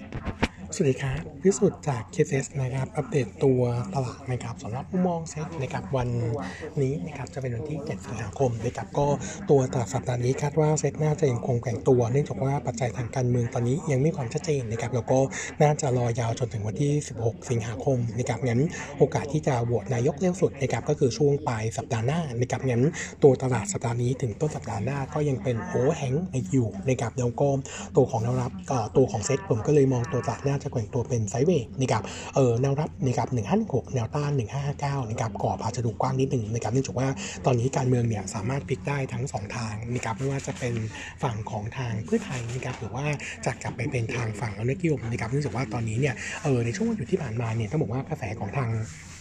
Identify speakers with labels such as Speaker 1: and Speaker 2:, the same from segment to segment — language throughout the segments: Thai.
Speaker 1: Yeah. สวัสดีครับพิสุทธิ์จาก KSS นะครับ อัปเดตตัวตลาดนะครับสำหรับมุมมองเซ็ตนะครับวันนี้นะครับจะเป็นวันที่ 7 สิงหาคมนะครับก็ตัวตลาดสัปดาห์นี้คาดว่าเซ็ตน่าจะยังคงแข่งตัว เนื่องจากว่าปัจจัยทางการเมืองตอนนี้ยังไม่ความชัดเจนนะครับแล้วก็น่าจะรอยาวจนถึงวันที่ 16 สิงหาคมนะครับงั้นโอกาสที่จะโหวตนายกเร็วสุดนะครับก็คือช่วงปลายสัปดาห์หน้านะครับงั้นตัวตลาดสัปดาห์นี้ถึงต้นสัปดาห์หน้าก็ยังเป็นโอแฮงอยู่นะครับแล้วก็ตัวของแนวรับตัวของเซ็ตผมก็เลยมองตัวตลาดน่าจะแกว่งตัวเป็นไซเวย์นะครับเออแนวรับนะครับ156แนวต้าน1559นะครับกรอบอาจจะดูกว้างนิดหนึ่งนะครับเนื่องจากว่าตอนนี้การเมืองเนี่ยสามารถพลิกได้ทั้ง2ทางนะครับไม่ว่าจะเป็นฝั่งของทางเพื่อไทยนะครับหรือว่าจะกลับไปเป็นทางฝั่งอนุนิยมนะครับเนื่องจากว่าตอนนี้เนี่ยเออในช่วงวันหยุดที่ผ่านมาเนี่ยต้องบอกว่ากระแสของทาง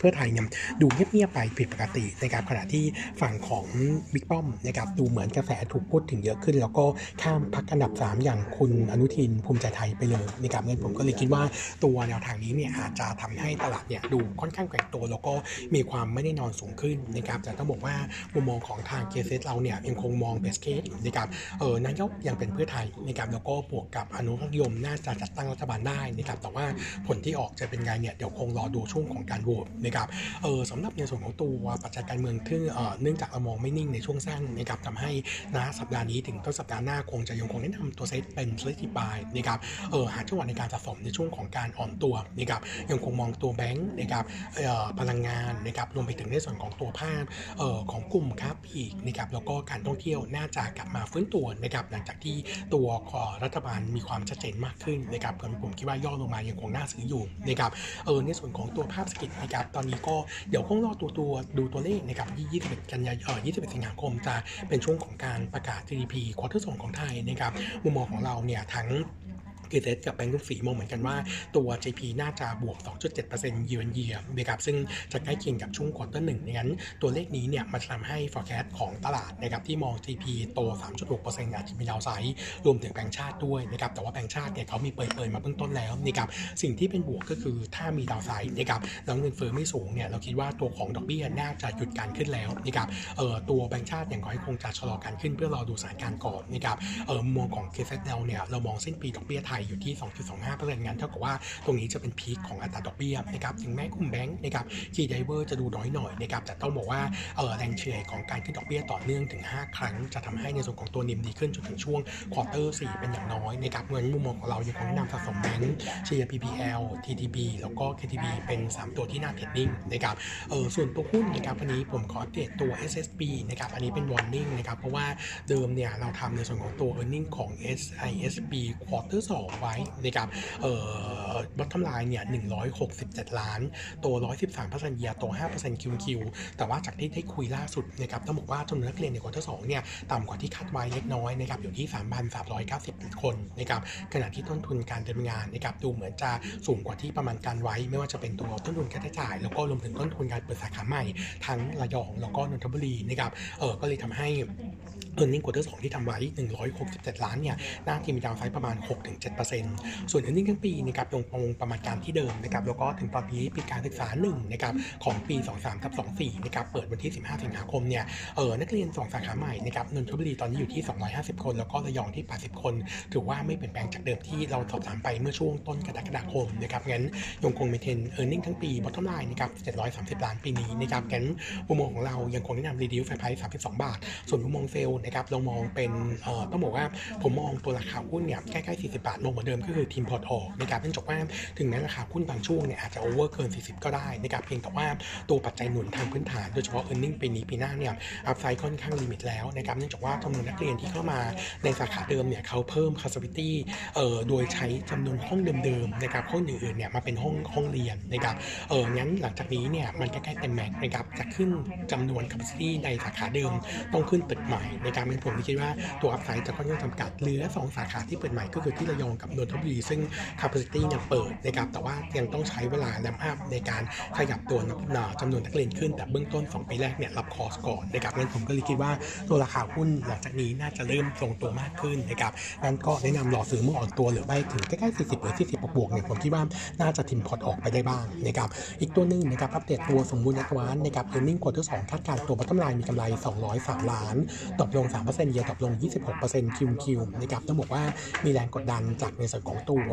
Speaker 1: เพื่อไทยเนี่ยดูเงียบๆไปผิดปกตินะครับขณะที่ฝั่งของบิ๊กป้อมนะครับดูเหมือนกระแสถูกพูดถึงเยอะขึ้น แล้วก็ข้ามพักอันดับ 3 อย่างคุณอนุทินภูมิใจไทยไปเลยนะครับงั้นผมก็เลยคิดว่าตัวแนวทางนี้เนี่ยอาจจะทำให้ตลาดเนี่ยดูค่อนข้างแกว่งตัว แล้วก็มีความไม่ได้นอนสูงขึ้นนะครับแต่ต้องบอกว่ามุมมองของทางเคสเราเนี่ยยังคงมองเบสเคสนะครับเออนายกยังเป็นเพื่อไทยนะครับแล้วก็บวกกับอนุรักษ์ยมน่าจะจัดตั้งรัฐบาลได้นะครับแต่ว่าผลที่ออกจะเป็นไงเนี่ยเดี๋ยวคงรอดูช่วงของการโหวตนะครับเออสำหรับในส่วนของตัวปัจจัยการเมืองที่เออเนื่องจากเรามองไม่นิ่งในช่วงสั้นนะครับทำให้นะสัปดาห์นี้ถึงต้นสัปดาห์หน้าคงจะยังคงแนะนำตัวเซตเป็นสลิปบายนะครับเออหาจังหวะในการสะสมในช่วงของการอ่อนตัวนะครับยังคงมองตัวแบงค์นะครับพลังงานนะครับรวมไปถึงในส่วนของตัวภาพของกลุ่มครับอีกนะครับแล้วก็การท่องเที่ยวน่าจะกลับมาฟื้นตัวนะครับหลังจากที่ตัวของรัฐบาลมีความชัดเจนมากขึ้นนะครับผมคิดว่าย่อลงมายังคงน่าซื้ออยู่นะครับเออในส่วนของตัวภาพสกิลนะครับตอนนี้ก็เดี๋ยวคงรอตัวตัวดูตัวเลขนะครับ21กันยายน21สิงหาคมจะเป็นช่วงของการประกาศ GDP quarter สองของไทยนะครับมุมมองของเราเนี่ยทั้ง KCS กับแบงก์กรุงศรีมองเหมือนกันว่าตัว JP น่าจะบวก 2.7%เยือนเยียนะครับซึ่งจะใกล้เคียงกับช่วง quarter หนึ่งงั้น ตัวเลขนี้เนี่ยมันจะทำให้ forecast ของตลาดนะครับที่มอง GDP โต 3.6%อาจจะมี downside รวมถึงแบงก์ชาติด้วยนะครับแต่ว่าแบงก์ชาติเนี่ยเขามีเปิดเผยมาเบื้องต้นแล้วนะครับสิ่งที่เป็นบวกก็คือถ้ามี downside นะครับแล้วเงินเฟ้อไม่สูงเนี่ยเราคิดว่าตัวของดอกเบี้ยน่าจะหยุดการขึ้นแล้วนะครับเอ่อตัวแบงก์ชาติอย่างน้อยคงจะชะลอการขึ้นเพื่อรอดูสถานการณ์ก่อนนะครับเอ่อมุมมองของ KCS เนี่ยเรามองสิ้นปีดอกเบี้ยไทยอยู่ที่ 2.25%งั้นเท่ากับว่าตรงนี้จะเป็น peak ของอัตราดอกเบี้ยนะครับถึงแม้กลุ่มแบงก์นะครับ key driver จะดูน้อยหน่อยนะครับแต่ต้องบอกว่าเออแรงเฉลี่ยของการขึ้นดอกเบี้ยต่อเนื่องถึง 5 ครั้ง จะทำให้ในส่วนของตัว NIM ดีขึ้นจนถึงช่วง quarter 4เป็นอย่างน้อยนะครับงั้นมุมมองของเรายังคงแนะนำสะสมแบงก์เชียร์ BBL TTB แล้วก็ KTB เป็น 3 ตัวที่น่า trading นะครับเออส่วนตัวหุ้นนะครับวันนี้ผมขออัปเดตตัว SSB นะครับอันนี้เป็น warning นะครับเพราะว่าเดิมเนี่ยเราทำในส่วนของตัว earning ของ SISB quarter 2ไว้นะครับเอ่อ bottom line เนี่ย167 ล้านโต 113% year โต 5% QQ แต่ว่าจากที่ได้คุยล่าสุดนะครับต้องบอกว่าจำนวนนักเรียนใน quarter 2เนี่ยต่ำกว่าที่คาดไว้เล็กน้อยนะครับอยู่ที่ 3,390 คนนะครับขณะที่ต้นทุนการดำเนินงานนะครับดูเหมือนจะสูงกว่าที่ประมาณการไว้ ไม่ว่าจะเป็นตัวต้นทุนค่าใช้จ่าย แล้วก็รวมถึงต้นทุนการเปิดสาขาใหม่ทั้งระยองแล้วก็นนทบุรีนะครับเออก็เลยทำให้ e a r n i n g ควอเตอร์สองที่ทำไว้ 167 ล้านเนี่ยน่าจะมีดาวไซด์ประมาณ 6-7%ส่วน e a r n i n g ทั้งปีนะครับยังคงประมาณการที่เดิมนะครับแล้วก็ถึงตอนนี้ปีการศึกษา1นะครับของปี 23กับ24นะครับเปิดวันที่ 15 สิงหาคมเนี่ยเออนักเรียน 2 สาขาใหม่นะครับนนทบุรีตอนนี้อยู่ที่ 250 คน แล้วก็ระยองที่ 80 คน ถือว่าไม่เปลี่ยนแปลงจากเดิมที่เราสอบถามไปเมื่อช่วงต้นกรกฎาคมนะครับงั้นยังคงเมนเทน e a r n i n g ทั้งปี bottom line นะครับ730 ล้านปีนี้นะครับงั้นมุมมองของเรายังคงแนะนำ reduce fair price 32 บาท ส่วนมุมมองเซลนะครับเรามองเป็นต้องบอกว่าผมมองตัวราคาหุ้นเนี่ยใกล้ๆ 40 บาทลงเหมือนเดิมก็คือ trim port ออกนะครับเนื่องจากว่าถึงแม้ราคาหุ้นบางช่วงเนี่ยอาจจะ over เกิน 40 ก็ได้นะครับเพียงแต่ว่าตัวปัจจัยหนุนทางพื้นฐานโดยเฉพาะ e a r n i n g ปีนี้ปีหน้าเนี่ย upside ค่อนข้าง limit แล้วนะครับเนื่องจากว่าจำนวนนักเรียนที่เข้ามาในสาขาเดิมเนี่ยเขาเพิ่ม capacity เอ่อโดยใช้จำนวนห้องเดิมๆนะครับห้องอื่นๆเนี่ยมาเป็นห้องห้องเรียนนะครับเอองั้นหลังจากนี้เนี่ยมันใกล้ๆเต็ม max นะครับจะขึ้นจำนวน capacity ในสาขาเดิมต้องขึ้นตึกใหม่ในการเป็นผมที่คิดว่าตัว upside จะค่อนข้างจำกัดเหลือ 2 สาขาที่เปิดใหม่ก็คือที่ระยองกับนนทบุรีซึ่ง capacity เนี่ยเปิดนะครับแต่ว่ายังต้องใช้เวลา ramp up ในการขยับตัวจำนวนนักเรียนขึ้นแต่เบื้องต้น 2 ปีแรกเนี่ยรับคอร์สก่อนนะครับงั้นผมก็เลยคิดว่าตัวราคาหุ้นหลังจากนี้น่าจะเริ่มทรงตัวมากขึ้นนะครับงั้นก็แนะนำรอซื้อเมื่ออ่อนตัวหรือไปถึงใกล้ๆ40หรือ40บวกเนี่ยผมคิดว่าน่าจะ trim port ออกไปได้บ้างนะครับอีกตัวหนึ่งนะครับอัปเดตตัวสมบูรณ์แอดวานซ์นะครับ earning quarter 2คาดการณ์ตัว bottom line มีกำไร 203 ล้านตกลง 3% year drop ลง 26% QQ นะครับต้องบอกว่ามีแรงกดดันจากในส่วนของตัว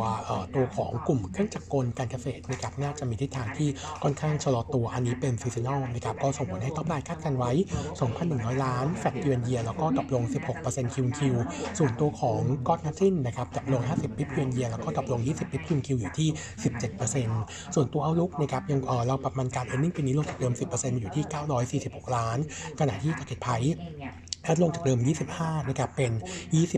Speaker 1: ตัวของกลุ่มเครื่องจักรกลการเกษตรนะครับน่าจะมีทิศทางที่ค่อนข้างชะลอตัวอันนี้เป็น seasonal นะครับก็ส่งผลให้ top line คาดการไว้ 2,100 ล้าน flat year on year แล้วก็ drop ลง 16% QQ ส่วนตัวของกอดนัททินนะครับดรอปลง 50 ปิ๊บเยือนเยียแล้วก็ดรอปลง 20 ปิ๊บ QQ อยู่ที่ 17%ส่วนตัว outlook นะครับยังเราประมาณการ earning ปีนี้ลงจากเดิม 10%อยู่ที่ 946 ล้านขณะที่ target price ลดลงจากเดิม 25 นะครับ เป็น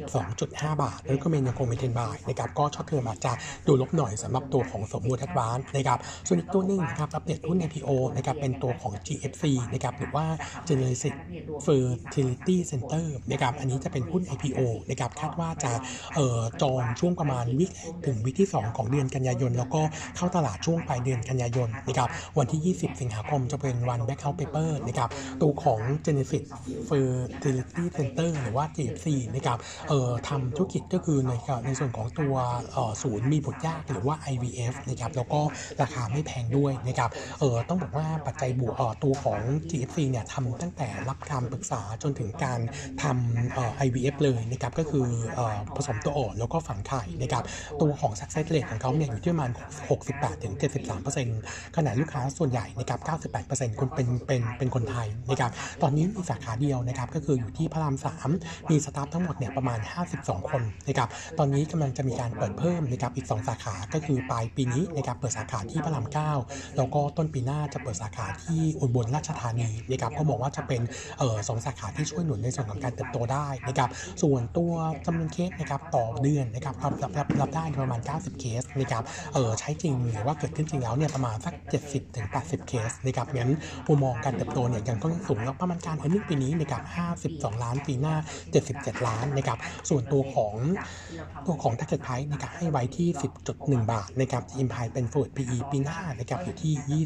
Speaker 1: 22.5 บาท recommend ยังคงเป็น trading buy นะครับ ก็ short term อาจจะดูลบหน่อยสำหรับตัวของสมบูรณ์แอดวานซ์นะครับ ส่วนอีกตัวหนึงนะครับ อัปเดตหุ้น IPO นะครับ เป็นตัวของ GFC นะครับ หรือว่า Genesis Fertility Center นะครับ อันนี้จะเป็นหุ้น IPO นะครับ คาดว่าจะเอ่อจองช่วงประมาณวิกถึงวิกที่ 2 ของเดือนกันยายน แล้วก็เข้าตลาดช่วงปลายเดือนกันยายนนะครับ วันที่ 20 สิงหาคมจะเป็นวัน Backout Paper นะครับ ตัวของ Genesis Fertility Center หรือว่า GFC นะครับเอ่อทำธุรกิจก็คือในในส่วนของตัวเอ่อศูนย์มีบุตรยากหรือว่า IVF นะครับแล้วก็ราคาไม่แพงด้วยนะครับเอ่อต้องบอกว่าปัจจัยบวกเอ่อตัวของ GFC เนี่ยทำตั้งแต่รับคำปรึกษาจนถึงการทำเอ่อ IVF เลยนะครับก็คือเอ่อผสมตัวอ่อนแล้วก็ฝังไข่นะครับตัวของ success rate ของเขาเนี่ยอยู่ที่ประมาณ 68-73%ขณะลูกค้าส่วนใหญ่นะครับ98%คนเป็นเป็นเป็นคนไทยนะครับตอนนี้มีสาขาเดียวนะครับก็คืออยู่ที่พระราม3มีสตาฟทั้งหมดเนี่ยประมาณ 52 คนนะครับตอนนี้กำลังจะมีการเปิดเพิ่มนะครับอีก 2 สาขาก็คือปลายปีนี้นะครับเปิดสาขาที่พระราม9แล้วก็ต้นปีหน้าจะเปิดสาขาที่อุบลราชธานีนะครับก็บอกว่าจะเป็นเอ่อสองสาขาที่ช่วยหนุนในส่วนของการเติบโตได้นะครับส่วนตัวจำนวนเคสนะครับต่อเดือนนะครับรับรับรับรับได้ประมาณ 90 เคสนะครับเออใช้จริงหรือว่าเกิดขึ้นจริงแล้วเนี่ยประมาณสัก 70ถึง80 เคสนะครับงั้นมุมมองการเติบโตเนี่ยยังต้องสูงแล้วประมาณการเออร์เน็งปีนี้นะครับ52ล้าน ปีหน้า 77 ล้านนะครับส่วนตัวของตัวของ target price นะครับให้ไว้ที่ 10.1 บาทนะครับอิมพายเป็น forward PE ปีหน้านะครับอยู่ที่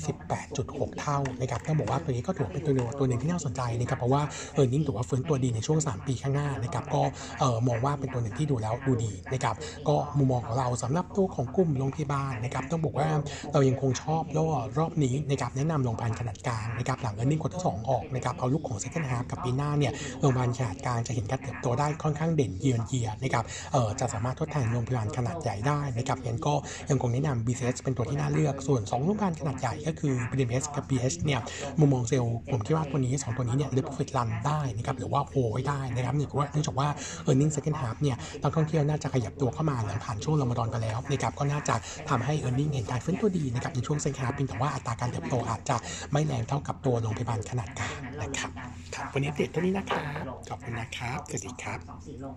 Speaker 1: 28.6 เท่านะครับต้องบอกว่าตัวนี้ก็ถือว่าเป็นตัวหนึ่งตัวหนึ่งที่น่าสนใจนะครับเพราะว่า earning ถือว่าฟื้นตัวดีในช่วง 3 ปีข้างหน้านะครับก็เออมองว่าเป็นตัวหนึ่งที่ดูแล้วดูดีนะครับก็มุมมองของเราสำหรับตัวของกลุ่มโรงพยาบาลนะครับต้องบอกว่าเรายังคงชอบย่อรอบนี้นะครับแนะนำโรงพยาบาลขนาดกลางนะครับหลัง earning quarter สองออกนะครับ outlook ของ second half กับปีหน้าเนี่ยโรงพยาบาลขนาดกลางจะเห็นการเติบโตได้ค่อนข้างเด่นเยือนเยียนะครับเออจะสามารถทดแทนโรงพยาบาลขนาดใหญ่ได้นะครับงั้นก็ยังคงแนะนำ BCS เป็นตัวที่น่าเลือกส่วน2โรงพยาบาลขนาดใหญ่ก็คือ BMS กับ BH เนี่ยมุมมองเซลล์ผมคิดว่าตัวนี้ 2 ตัวนี้เนี่ยเลือก profit run ได้นะครับหรือว่าโฮไว้ได้นะครับเนื่องจากว่าเนื่องจากว่า earning second half เนี่ยนักท่องเที่ยวน่าจะขยับตัวเข้ามาหลังผ่านช่วงรอมฎอนไปแล้วนะครับก็น่าจะทำให้ earning เห็นการฟื้นตัวดีนะครับในช่วง second half เพียงแต่ว่าอัตราการเติบโตอาจจะไม่แรงเท่ากับตัวโรงพยาบาลขนาดกลางนะครับครับวันนี้อัปเดเท่านี้นะครับขอบคุณนะครับสวัสดีครับ